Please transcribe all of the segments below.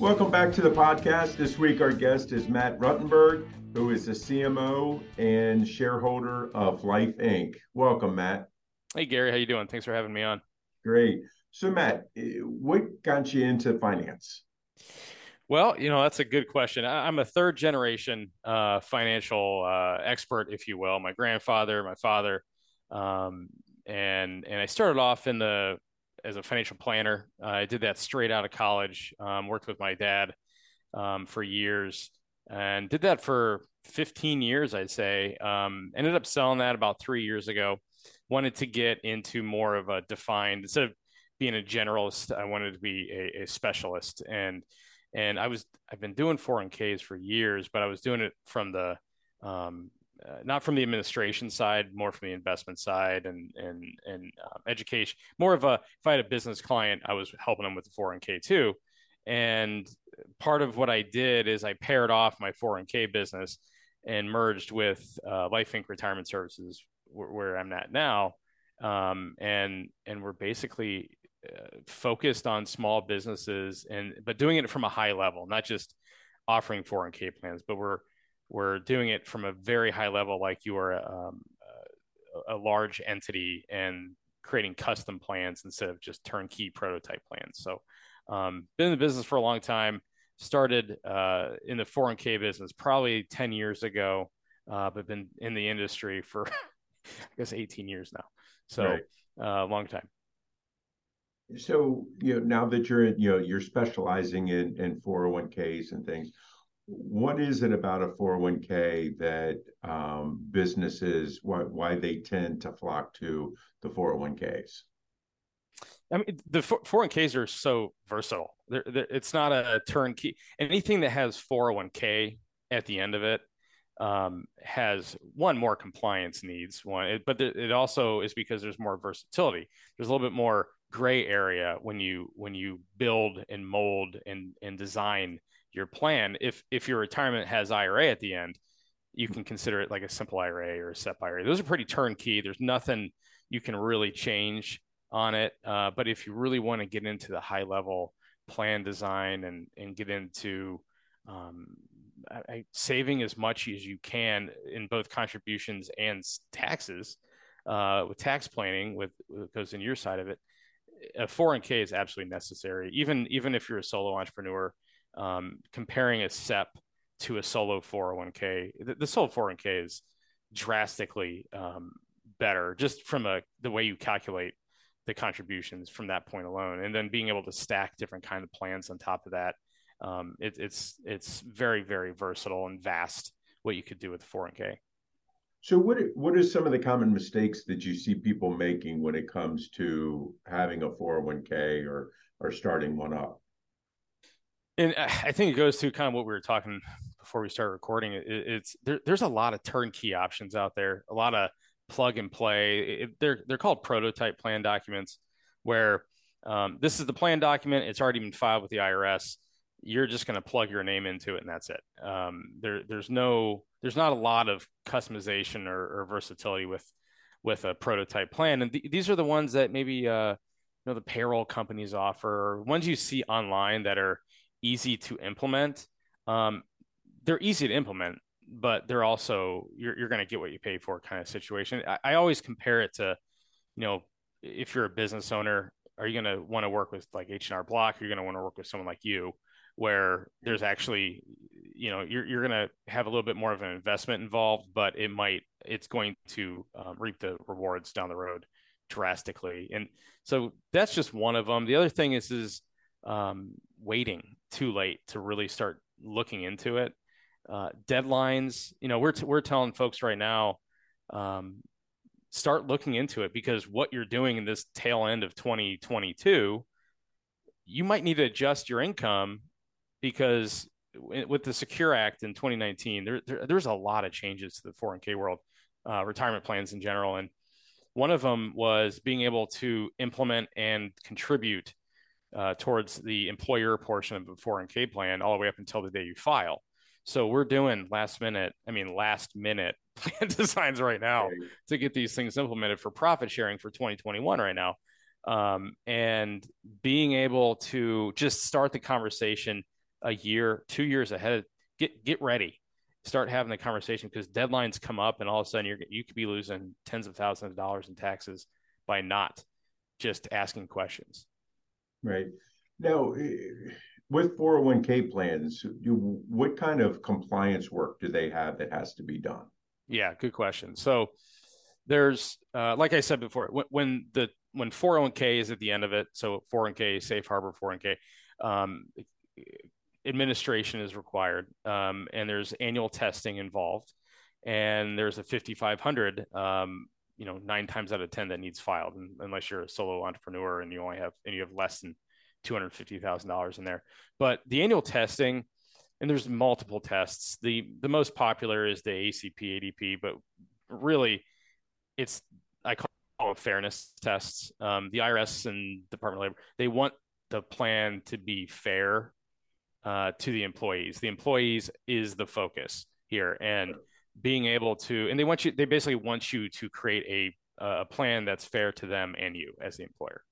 Welcome back to the podcast. This week, our guest is Matt Ruttenberg, who is the CMO and shareholder of Life Inc. Welcome, Matt. Hey, Gary. How you doing? Thanks for having me on. Great. So, Matt, eh, what got you into finance? Well, you know that's a good question. I'm a third generation uh, financial uh, expert, if you will. My grandfather, my father, um, and and I started off in the as a financial planner. Uh, I did that straight out of college. Um, worked with my dad um, for years and did that for 15 years, I'd say. Um, ended up selling that about three years ago. Wanted to get into more of a defined instead of being a generalist. I wanted to be a, a specialist, and and I was I've been doing 401ks for years, but I was doing it from the um, uh, not from the administration side, more from the investment side and and and uh, education. More of a if I had a business client, I was helping them with the 401k too. And part of what I did is I paired off my 401k business and merged with uh, Life Inc. Retirement Services, where, where I'm at now. Um, and and we're basically uh, focused on small businesses and but doing it from a high level, not just offering 401k plans, but we're we're doing it from a very high level, like you are um, a, a large entity and creating custom plans instead of just turnkey prototype plans. So, um, been in the business for a long time. Started uh, in the 401k business probably 10 years ago, uh, but been in the industry for I guess 18 years now. So, right. uh, long time. So, you know, now that you're you know you're specializing in in 401ks and things, what is it about a 401k that um, businesses why, why they tend to flock to the 401ks I mean, the 401ks are so versatile. They're, they're, it's not a turnkey. Anything that has 401k at the end of it um, has one more compliance needs. One, it, but it also is because there's more versatility. There's a little bit more gray area when you when you build and mold and and design your plan. If if your retirement has IRA at the end, you can consider it like a simple IRA or a SEP IRA. Those are pretty turnkey. There's nothing you can really change on it. Uh, but if you really want to get into the high level plan design and and get into um, I, saving as much as you can in both contributions and taxes uh, with tax planning with, with goes in your side of it a 401k is absolutely necessary even even if you're a solo entrepreneur um, comparing a SEP to a solo 401k, the, the solo 401k is drastically um, better just from a the way you calculate the contributions from that point alone, and then being able to stack different kind of plans on top of that. Um, it, it's it's very very versatile and vast what you could do with 401k. So what what are some of the common mistakes that you see people making when it comes to having a 401k or or starting one up? and I think it goes to kind of what we were talking before we started recording. It, it's there, there's a lot of turnkey options out there, a lot of plug and play. It, they're they're called prototype plan documents, where um, this is the plan document. It's already been filed with the IRS. you're just going to plug your name into it and that's it. Um, there, there's no, there's not a lot of customization or, or versatility with, with a prototype plan. And th- these are the ones that maybe, uh, you know, the payroll companies offer, ones you see online that are easy to implement. Um, they're easy to implement, but they're also, you're, you're going to get what you pay for kind of situation. I, I always compare it to, you know, if you're a business owner, are you going to want to work with like H&R Block? You're going to want to work with someone like you? where there's actually you know you're, you're going to have a little bit more of an investment involved but it might it's going to um, reap the rewards down the road drastically. And so that's just one of them the other thing is is um, waiting too late to really start looking into it. Uh, deadlines you know we're, t- we're telling folks right now um, start looking into it because what you're doing in this tail end of 2022 you might need to adjust your income because with the Secure Act in 2019, there, there there's a lot of changes to the 401k world, uh, retirement plans in general, and one of them was being able to implement and contribute uh, towards the employer portion of the 401k plan all the way up until the day you file. So we're doing last minute, I mean last minute plan designs right now to get these things implemented for profit sharing for 2021 right now. Um, and being able to just start the conversation a year, two years ahead. Get get ready, start having the conversation because deadlines come up, and all of a sudden you're you could be losing tens of thousands of dollars in taxes by not just asking questions. Right now, eh, with 401k plans, do, what kind of compliance work do they have that has to be done? Yeah, good question. So there's, uh, like I said before, when, when the when 401k is at the end of it, so 401k, safe harbor 401k, um, administration is required, um, and there's annual testing involved, and there's a 5500. Um, you know, nine times out of ten that needs filed, unless you're a solo entrepreneur and you only have and you have less than two hundred fifty thousand dollars in there. But the annual testing, and there's multiple tests. the The most popular is the ACP ADP, but really, it's I call them fairness tests. Um, the IRS and Department of Labor they want the plan to be fair uh, to the employees. The employees is the focus here, and being able to, and they want you, they basically want you to create a a plan that's fair to them and you as the employer.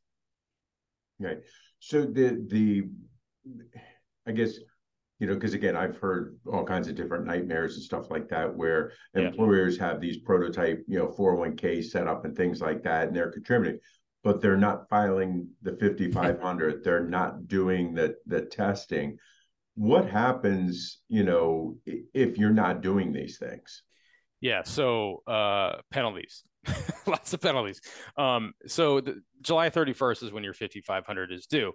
Right. So the the, I guess you know, because again, I've heard all kinds of different nightmares and stuff like that, where yeah. employers have these prototype, you know, 401k set up and things like that, and they're contributing, but they're not filing the 5500. they're not doing the the testing what happens you know if you're not doing these things? Yeah so uh penalties. Lots of penalties. Um so the, july 31st is when your 5500 is due.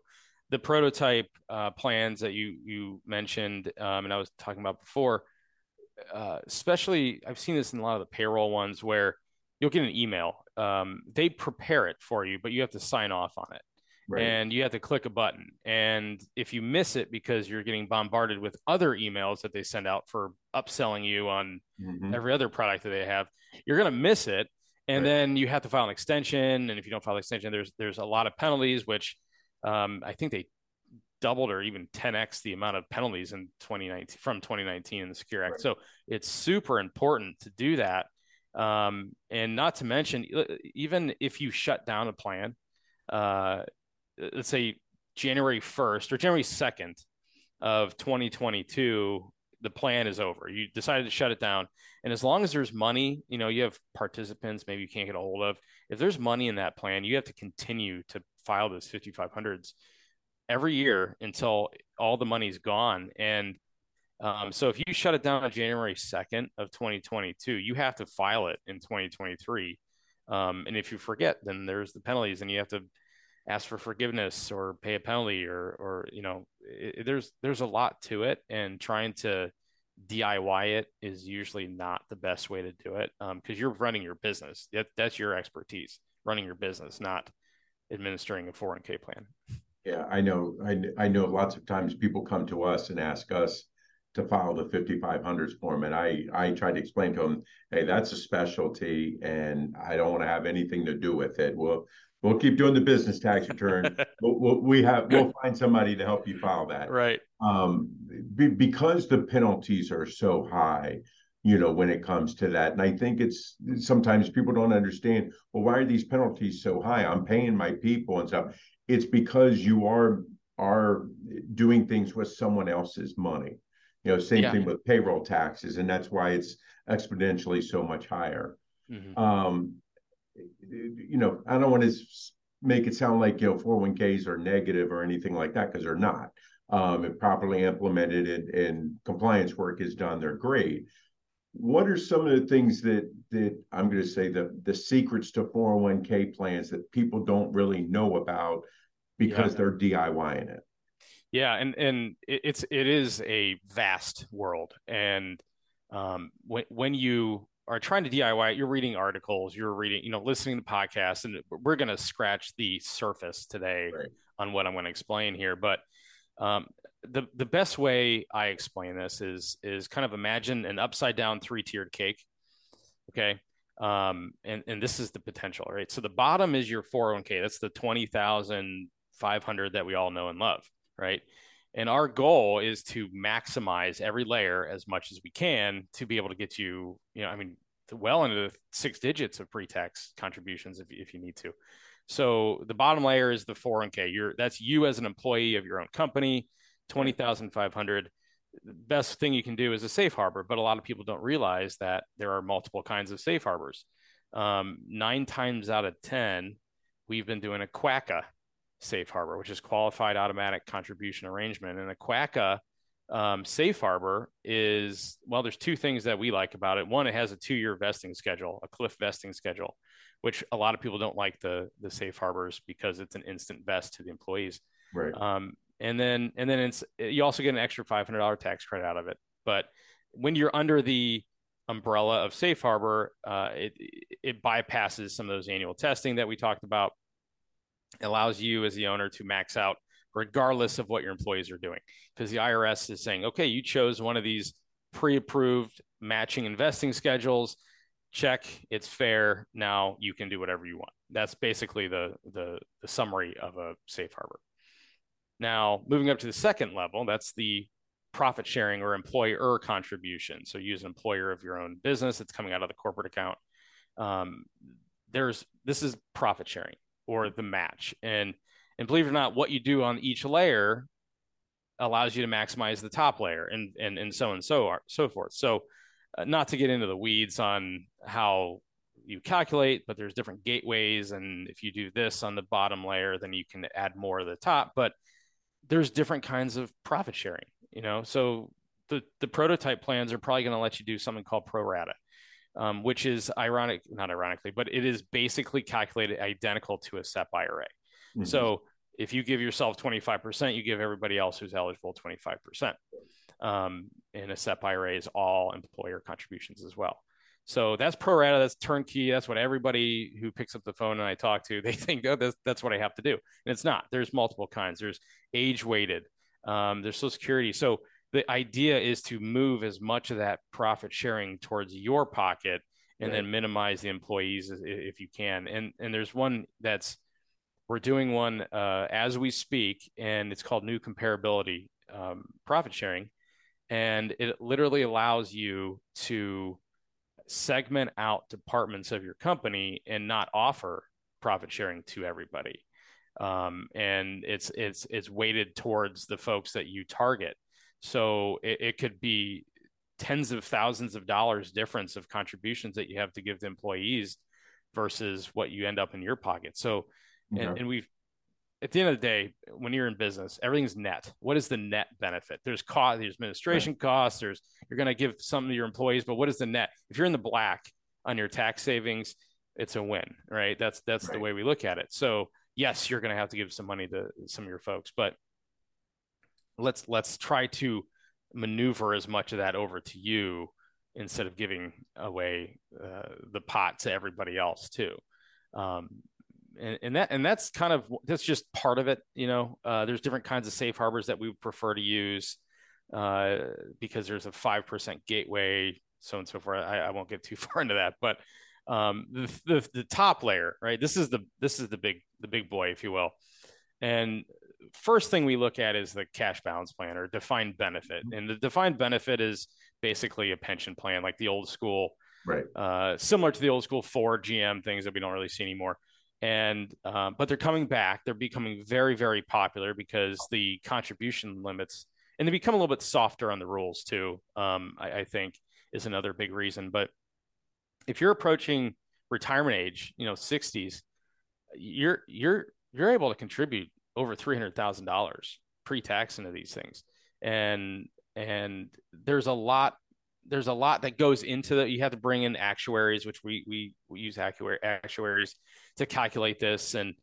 The prototype uh, plans that you you mentioned um, and i was talking about before uh, especially i've seen this in a lot of the payroll ones where you'll get an email. Um, they prepare it for you but you have to sign off on it Right. and you have to click a button. And if you miss it because you're getting bombarded with other emails that they send out for upselling you on mm-hmm. every other product that they have, you're going to miss it. And right. then you have to file an extension. And if you don't file an extension, there's there's a lot of penalties, which um, I think they doubled or even 10x the amount of penalties in 2019 from 2019 in the Secure Act. Right. So it's super important to do that. Um, and not to mention, even if you shut down a plan, uh, let's say January 1st or January 2nd of 2022, the plan is over. You decided to shut it down. And as long as there's money, you know, you have participants maybe you can't get a hold of. If there's money in that plan, you have to continue to file those 5500s every year until all the money's gone. And um, so if you shut it down on January 2nd of 2022, you have to file it in 2023. Um, and if you forget, then there's the penalties and you have to ask for forgiveness or pay a penalty or or you know it, there's there's a lot to it and trying to DIY it is usually not the best way to do it because um, you're running your business. That, that's your expertise running your business not administering a 401k plan. Yeah I know I, I know lots of times people come to us and ask us to file the 5500s form and I I try to explain to them hey that's a specialty and I don't want to have anything to do with it. Well We'll keep doing the business tax return. we'll, we'll, we have we'll find somebody to help you file that. Right. Um, be, because the penalties are so high, you know, when it comes to that, and I think it's sometimes people don't understand. Well, why are these penalties so high? I'm paying my people and stuff. It's because you are are doing things with someone else's money. You know, same yeah. thing with payroll taxes, and that's why it's exponentially so much higher. Mm-hmm. Um, you know, I don't want to make it sound like you know 401ks are negative or anything like that because they're not. Um, if properly implemented and, and compliance work is done, they're great. What are some of the things that that I'm going to say the the secrets to 401k plans that people don't really know about because yeah. they're DIYing it? Yeah, and and it's it is a vast world, and um, when when you are trying to DIY you're reading articles, you're reading, you know, listening to podcasts, and we're going to scratch the surface today right. on what I'm going to explain here. But um, the the best way I explain this is is kind of imagine an upside down three tiered cake. Okay. Um, and, and this is the potential, right? So the bottom is your 401k. That's the 20,500 that we all know and love, right? And our goal is to maximize every layer as much as we can to be able to get you, you know, I mean, well into the six digits of pre-tax contributions if, if you need to. So the bottom layer is the 401k. You're that's you as an employee of your own company, 20,500. Best thing you can do is a safe harbor, but a lot of people don't realize that there are multiple kinds of safe harbors. Um, nine times out of 10, we've been doing a QACA safe harbor, which is qualified automatic contribution arrangement. And a QACA um, safe harbor is well, there's two things that we like about it. One, it has a two-year vesting schedule, a cliff vesting schedule, which a lot of people don't like the the safe harbors because it's an instant vest to the employees. Right. Um, and then and then it's you also get an extra five hundred dollar tax credit out of it. But when you're under the umbrella of safe harbor, uh, it it bypasses some of those annual testing that we talked about allows you as the owner to max out regardless of what your employees are doing. Because the IRS is saying okay you chose one of these pre-approved matching investing schedules. Check it's fair. Now you can do whatever you want. That's basically the the, the summary of a safe harbor. Now moving up to the second level that's the profit sharing or employer contribution. So use an employer of your own business it's coming out of the corporate account um, there's this is profit sharing or the match. And and believe it or not, what you do on each layer allows you to maximize the top layer and and and so and so on so forth. So uh, not to get into the weeds on how you calculate, but there's different gateways, and if you do this on the bottom layer, then you can add more of the top. But there's different kinds of profit sharing, you know. So the the prototype plans are probably going to let you do something called pro rata um, which is ironic, not ironically, but it is basically calculated identical to a SEP IRA. Mm-hmm. So if you give yourself 25%, you give everybody else who's eligible 25%. Um, and a SEP IRA is all employer contributions as well. So that's pro rata, that's turnkey. That's what everybody who picks up the phone and I talk to, they think, oh, that's, that's what I have to do. And it's not. There's multiple kinds. There's age weighted, um, there's Social Security. So the idea is to move as much of that profit sharing towards your pocket and right. then minimize the employees if you can. And and there's one that's we're doing one uh, as we speak, and it's called New Comparability um, Profit Sharing, and it literally allows you to segment out departments of your company and not offer profit sharing to everybody. Um, and it's it's it's weighted towards the folks that you target so it, it could be tens of thousands of dollars difference of contributions that you have to give to employees versus what you end up in your pocket. So, okay. and, and we've, at the end of the day, when you're in business, everything's net. What is the net benefit? There's cost, there's administration right. costs, there's, you're going to give some to your employees, but what is the net? If you're in the black on your tax savings, it's a win, right? That's, that's right. the way we look at it. So yes, you're going to have to give some money to some of your folks, but let's let's try to maneuver as much of that over to you instead of giving away uh, the pot to everybody else too um, and, and, that and that's kind of that's just part of it you know uh, there's different kinds of safe harbors that we prefer to use uh, because there's a 5% gateway so and so forth I, I, won't get too far into that but Um, the, the the top layer, right? This is the this is the big the big boy, if you will. And first thing we look at is the cash balance plan or defined benefit. Mm-hmm. And the defined benefit is basically a pension plan, like the old school, right? Uh, similar to the old school Ford, GM things that we don't really see anymore. And uh, but they're coming back. They're becoming very, very popular because the contribution limits and they become a little bit softer on the rules too. Um, I, I think is another big reason. But if you're approaching retirement age, you know, 60s, you're you're you're able to contribute over three hundred thousand dollars pre-tax into these things, and and there's a lot there's a lot that goes into that. You have to bring in actuaries, which we we, we use actuary, actuaries to calculate this, and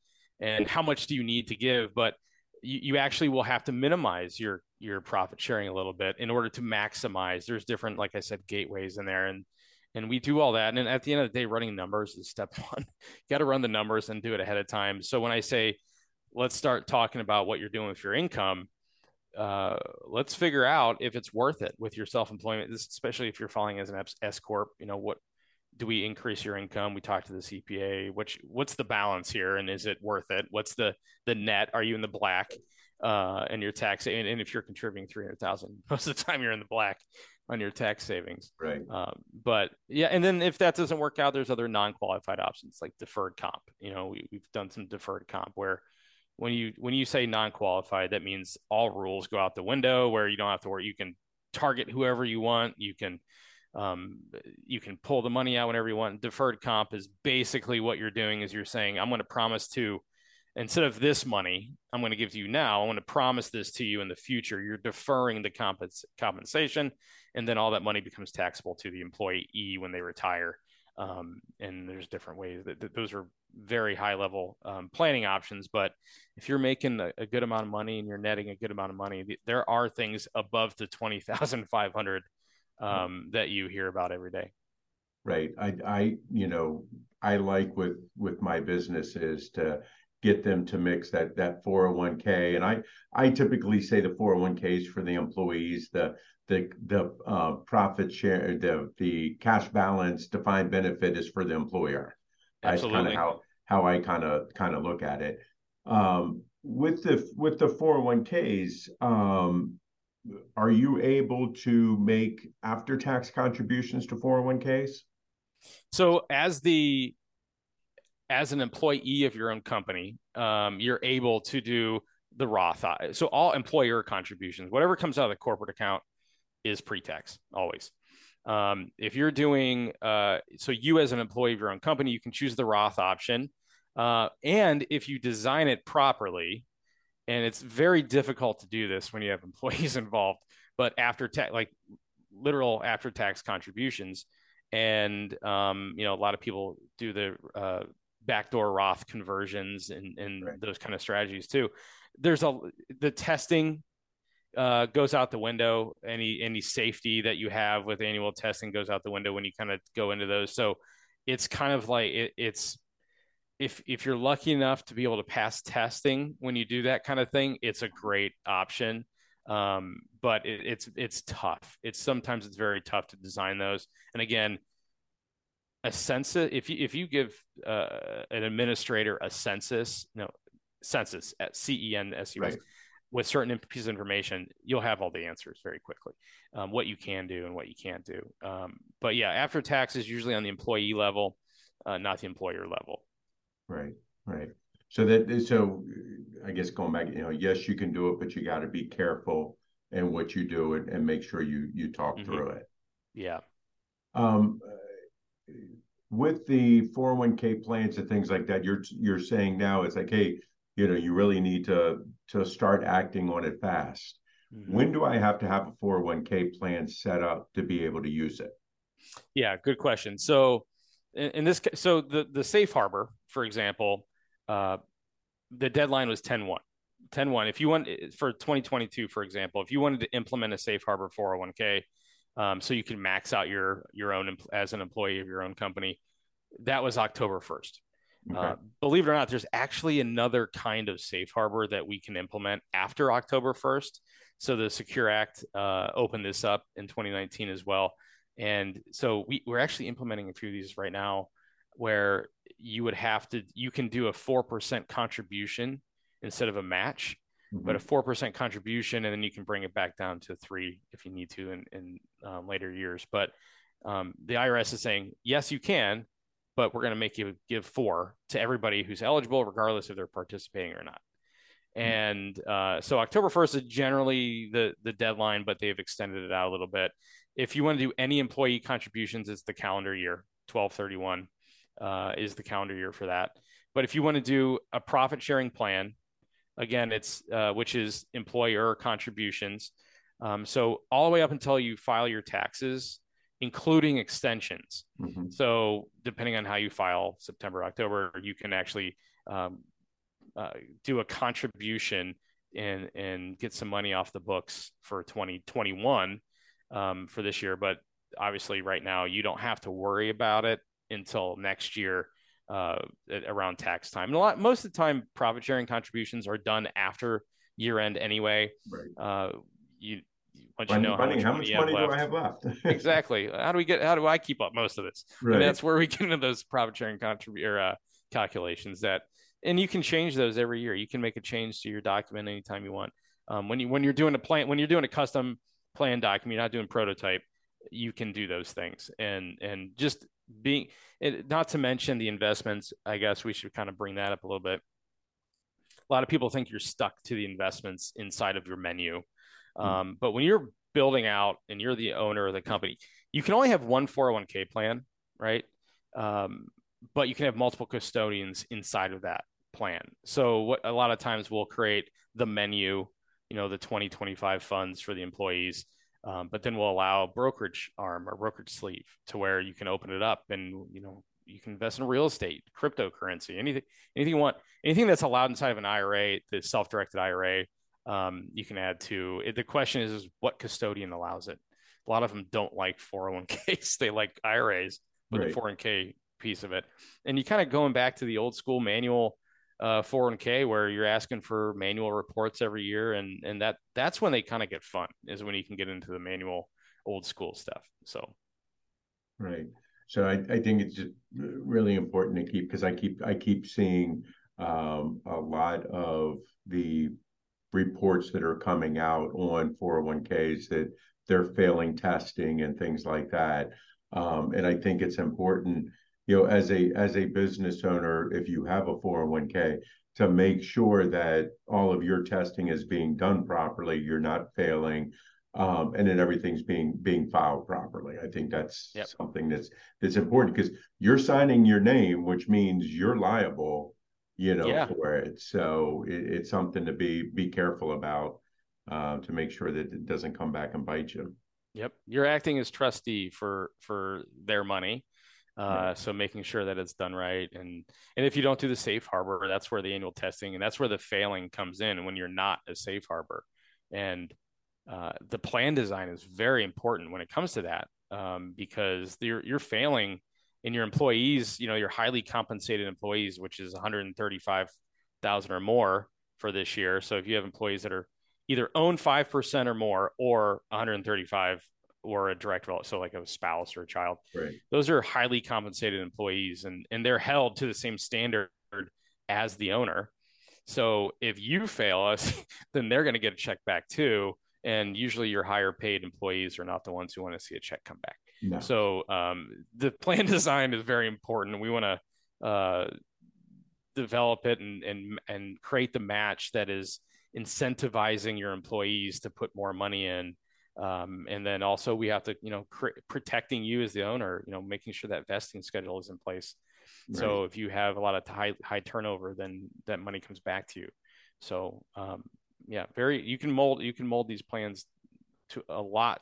and how much do you need to give, but you, you actually will have to minimize your your profit sharing a little bit in order to maximize. There's different, like I said, gateways in there, and and we do all that. And at the end of the day, running numbers is step one. you got to run the numbers and do it ahead of time. So when I say let's start talking about what you're doing with your income, uh, let's figure out if it's worth it with your self-employment, especially if you're filing as an S corp. You know what? Do we increase your income? We talked to the CPA. Which what's the balance here, and is it worth it? What's the the net? Are you in the black? Uh, and your tax, and, and if you're contributing three hundred thousand, most of the time you're in the black on your tax savings. Right. Um, but yeah, and then if that doesn't work out, there's other non-qualified options like deferred comp. You know, we, we've done some deferred comp where when you when you say non-qualified, that means all rules go out the window. Where you don't have to worry, you can target whoever you want. You can um, you can pull the money out whenever you want. Deferred comp is basically what you're doing is you're saying I'm going to promise to instead of this money I'm going to give to you now, I want to promise this to you in the future. You're deferring the compens- compensation, and then all that money becomes taxable to the employee when they retire. Um, and there's different ways that, that, those are very high level um, planning options. But if you're making a, a, good amount of money and you're netting a good amount of money, there are things above the 20,500 um, that you hear about every day. Right. I, I, you know, I like with, with my business is to get them to mix that, that 401k. And I, I typically say the 401ks for the employees, the, the the uh, profit share, the the cash balance defined benefit is for the employer. That's kind of how how I kind of kind of look at it. Um, with the with the 401ks, um, are you able to make after tax contributions to 401ks? So as the as an employee of your own company, um, you're able to do the Roth. So all employer contributions, whatever comes out of the corporate account, is pre-tax always. Um, if you're doing uh, so, you as an employee of your own company, you can choose the Roth option, uh, and if you design it properly, and it's very difficult to do this when you have employees involved, but after tax, like literal after tax contributions, and um, you know a lot of people do the uh, backdoor Roth conversions and, and right. those kind of strategies too. There's a the testing uh, goes out the window. Any any safety that you have with annual testing goes out the window when you kind of go into those. So it's kind of like it, it's if if you're lucky enough to be able to pass testing when you do that kind of thing, it's a great option. Um, but it, it's it's tough. It's sometimes it's very tough to design those. And again, a census if you if you give uh, an administrator a census, no census at C E N S U S with certain pieces of information, you'll have all the answers very quickly, um, what you can do and what you can't do. Um, but yeah, after taxes, usually on the employee level, uh, not the employer level. Right, right. So that so I guess going back, you know, yes, you can do it, but you got to be careful in what you do and, and make sure you you talk mm-hmm. through it. Yeah. Um, with the 401k plans and things like that, you're you're saying now it's like, hey, you know, you really need to to start acting on it fast. Mm-hmm. When do I have to have a 401k plan set up to be able to use it? Yeah, good question. So in, in this so the the safe harbor, for example, uh, the deadline was 10-1. 10-1. If you want for 2022, for example, if you wanted to implement a safe harbor 401k, um, so you can max out your your own as an employee of your own company, that was October 1st. Okay. Uh, believe it or not, there's actually another kind of safe harbor that we can implement after October 1st. So the Secure Act uh, opened this up in 2019 as well. And so we, we're actually implementing a few of these right now. where you would have to you can do a 4% contribution instead of a match mm-hmm. but a 4% contribution and then you can bring it back down to 3 if you need to in, in um, later years but um, the irs is saying yes you can but we're going to make you give 4 to everybody who's eligible regardless if they're participating or not mm-hmm. and uh, so october 1st is generally the the deadline but they've extended it out a little bit if you want to do any employee contributions it's the calendar year 1231 uh, is the calendar year for that. But if you want to do a profit sharing plan, again, it's uh, which is employer contributions. Um, so all the way up until you file your taxes, including extensions. Mm-hmm. So depending on how you file September, October, you can actually um, uh, do a contribution and and get some money off the books for 2021 um, for this year. But obviously, right now you don't have to worry about it until next year uh, around tax time. And a lot, most of the time, profit sharing contributions are done after year end anyway. Right. Uh, you once you know how much, how much money, do I have left? exactly. How do we get? How do I keep up most of this? Right. And that's where we get into those profit sharing contribute uh, calculations that, and you can change those every year. You can make a change to your document anytime you want. Um, when you when you're doing a plan, when you're doing a custom plan document, you're not doing prototype. You can do those things, and and just being it, not to mention the investments i guess we should kind of bring that up a little bit a lot of people think you're stuck to the investments inside of your menu. Um, but when you're building out and you're the owner of the company you can only have one 401k plan right? Um, but you can have multiple custodians inside of that plan. So what a lot of times we'll create the menu you know the 2025 funds for the employees um, but then we'll allow a brokerage arm or brokerage sleeve to where you can open it up and you know you can invest in real estate, cryptocurrency, anything anything you want, anything that's allowed inside of an IRA, the self-directed IRA, um, you can add to. It, the question is, is what custodian allows it. A lot of them don't like 401ks; they like IRAs, but right. the 401k piece of it. And you kind of going back to the old school manual uh, 401k where you're asking for manual reports every year, and and that that's when they kind of get fun is when you can get into the manual old school stuff. So, right. So I, I think it's just really important to keep because I keep I keep seeing um, a lot of the reports that are coming out on 401ks that they're failing testing and things like that. Um, and I think it's important you know, as a as a business owner, if you have a 401k, to make sure that all of your testing is being done properly, you're not failing, um, and then everything's being being filed properly. I think that's yep. something that's that's important because you're signing your name, which means you're liable, you know, yeah. for it. So it, it's something to be be careful about uh, to make sure that it doesn't come back and bite you. Yep, you're acting as trustee for for their money uh, so making sure that it's done right, and and if you don't do the safe harbor, that's where the annual testing and that's where the failing comes in when you're not a safe harbor, and uh, the plan design is very important when it comes to that um, because you're you're failing in your employees, you know, your highly compensated employees, which is 135,000 or more for this year. So if you have employees that are either own 5% or more or 135 or a direct relative, so like a spouse or a child. Right. Those are highly compensated employees, and and they're held to the same standard as the owner. So if you fail us, then they're going to get a check back too. And usually, your higher paid employees are not the ones who want to see a check come back. No. So um, the plan design is very important. We want to uh, develop it and and and create the match that is incentivizing your employees to put more money in um, and then also we have to, you know, cr- protecting you as the owner, you know, making sure that vesting schedule is in place. Right. So if you have a lot of high, high turnover, then that money comes back to you. So um, yeah, very, you can mold, you can mold these plans to a lot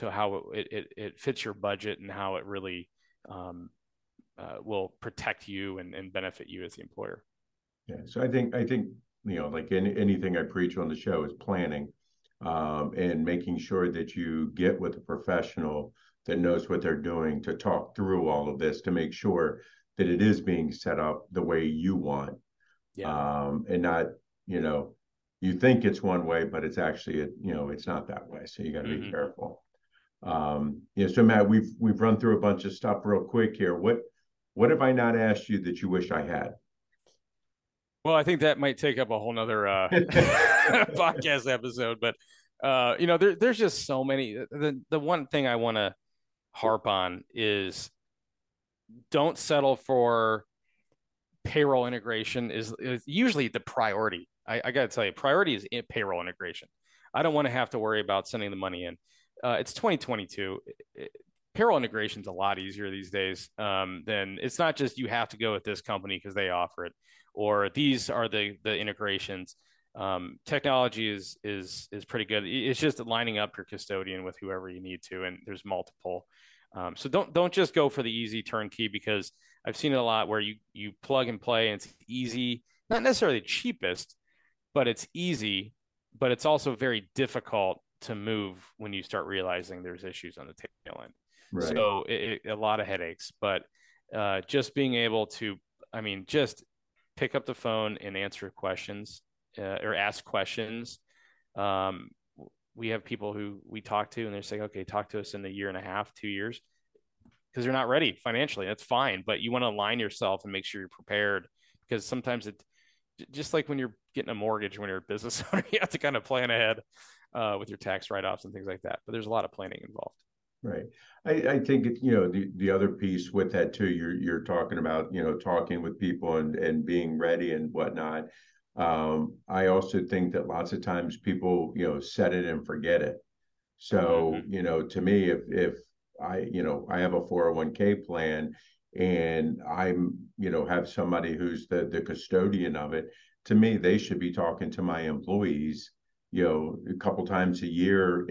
to how it, it, it fits your budget and how it really um, uh, will protect you and, and benefit you as the employer. Yeah. So I think, I think, you know, like any, anything I preach on the show is planning um, and making sure that you get with a professional that knows what they're doing to talk through all of this to make sure that it is being set up the way you want yeah. um, and not you know you think it's one way but it's actually you know it's not that way so you got to mm-hmm. be careful um yeah so matt we've we've run through a bunch of stuff real quick here what What have I not asked you that you wish I had? Well, I think that might take up a whole nother uh, podcast episode, but uh, you know, there, there's just so many. The the one thing I want to harp on is don't settle for payroll integration is, is usually the priority. I, I got to tell you, priority is payroll integration. I don't want to have to worry about sending the money in. Uh, it's 2022. It, payroll integration is a lot easier these days um, than it's not just you have to go with this company because they offer it, or these are the the integrations. Um, technology is is is pretty good. It's just lining up your custodian with whoever you need to, and there's multiple. Um, so don't don't just go for the easy turnkey because I've seen it a lot where you you plug and play and it's easy, not necessarily the cheapest, but it's easy, but it's also very difficult to move when you start realizing there's issues on the tail end. Right. So it, it, a lot of headaches, but uh, just being able to, I mean, just pick up the phone and answer questions uh, or ask questions. Um, we have people who we talk to and they're saying, okay, talk to us in a year and a half, two years, because they're not ready financially. That's fine, but you want to align yourself and make sure you're prepared because sometimes it, just like when you're getting a mortgage when you're a business owner, you have to kind of plan ahead uh, with your tax write-offs and things like that. But there's a lot of planning involved. Right. I, I think you know the, the other piece with that too. You're you're talking about you know talking with people and and being ready and whatnot. Um, I also think that lots of times people, you know, set it and forget it. So, mm-hmm. you know, to me, if if I, you know, I have a 401k plan and I'm, you know, have somebody who's the the custodian of it, to me, they should be talking to my employees, you know, a couple times a year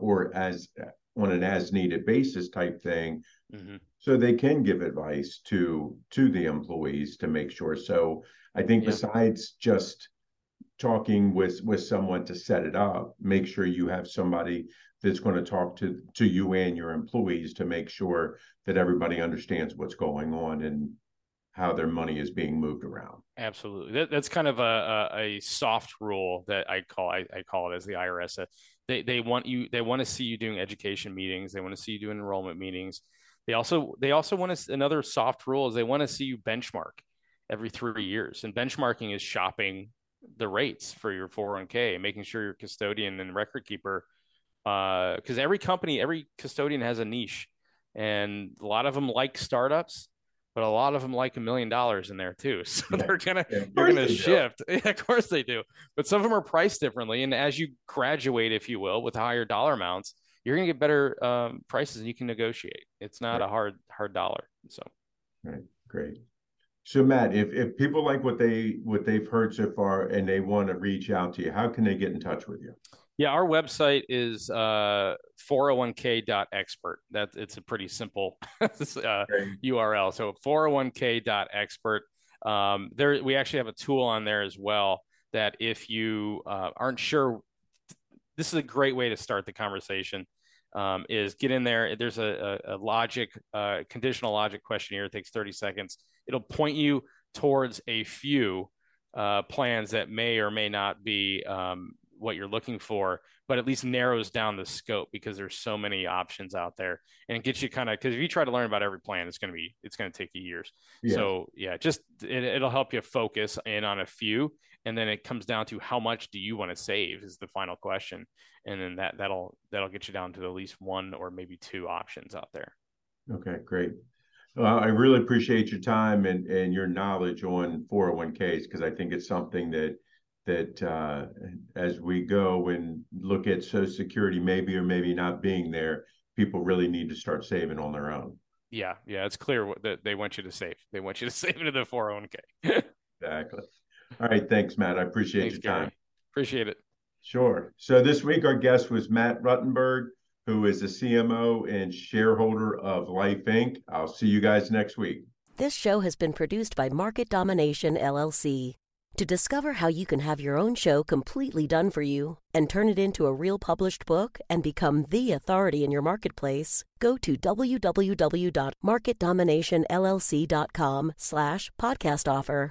or as on an as needed basis type thing. Mm-hmm. So they can give advice to to the employees to make sure. So I think yeah. besides just talking with with someone to set it up, make sure you have somebody that's going to talk to to you and your employees to make sure that everybody understands what's going on and how their money is being moved around. Absolutely, that, that's kind of a, a, a, soft rule that I call I, I call it as the IRS. Uh, they they want you they want to see you doing education meetings. They want to see you doing enrollment meetings. They also they also want to another soft rule is they want to see you benchmark every three years. And benchmarking is shopping the rates for your 401k, making sure your custodian and record keeper, because uh, every company, every custodian has a niche, and a lot of them like startups, but a lot of them like a million dollars in there too. So yeah. they're gonna yeah, you're gonna shift. Yeah, of course they do. But some of them are priced differently, and as you graduate, if you will, with higher dollar amounts, you're gonna get better um, prices, and you can negotiate. It's not right. a hard hard dollar. So, right, great. So Matt, if if people like what they what they've heard so far and they want to reach out to you, how can they get in touch with you? Yeah, our website is uh, 401k.expert. That it's a pretty simple uh, URL. So 401k.expert. Um, there, we actually have a tool on there as well that if you uh, aren't sure, this is a great way to start the conversation. Um, is get in there. There's a, a, a logic, uh, conditional logic questionnaire. It takes 30 seconds it'll point you towards a few uh, plans that may or may not be um, what you're looking for, but at least narrows down the scope because there's so many options out there, and it gets you kind of because if you try to learn about every plan, it's going to be it's going to take you years. Yeah. So yeah, just it, it'll help you focus in on a few, and then it comes down to how much do you want to save is the final question, and then that that'll that'll get you down to at least one or maybe two options out there. Okay, great. Well, I really appreciate your time and, and your knowledge on 401ks because I think it's something that that uh, as we go and look at Social Security, maybe or maybe not being there, people really need to start saving on their own. Yeah, yeah, it's clear that they want you to save. They want you to save into the 401k. exactly. All right, thanks, Matt. I appreciate thanks, your time. Gary. Appreciate it. Sure. So this week our guest was Matt Ruttenberg who is a CMO and shareholder of Life Inc. I'll see you guys next week. This show has been produced by Market Domination LLC. To discover how you can have your own show completely done for you and turn it into a real published book and become the authority in your marketplace, go to www.marketdominationllc.com slash podcast offer.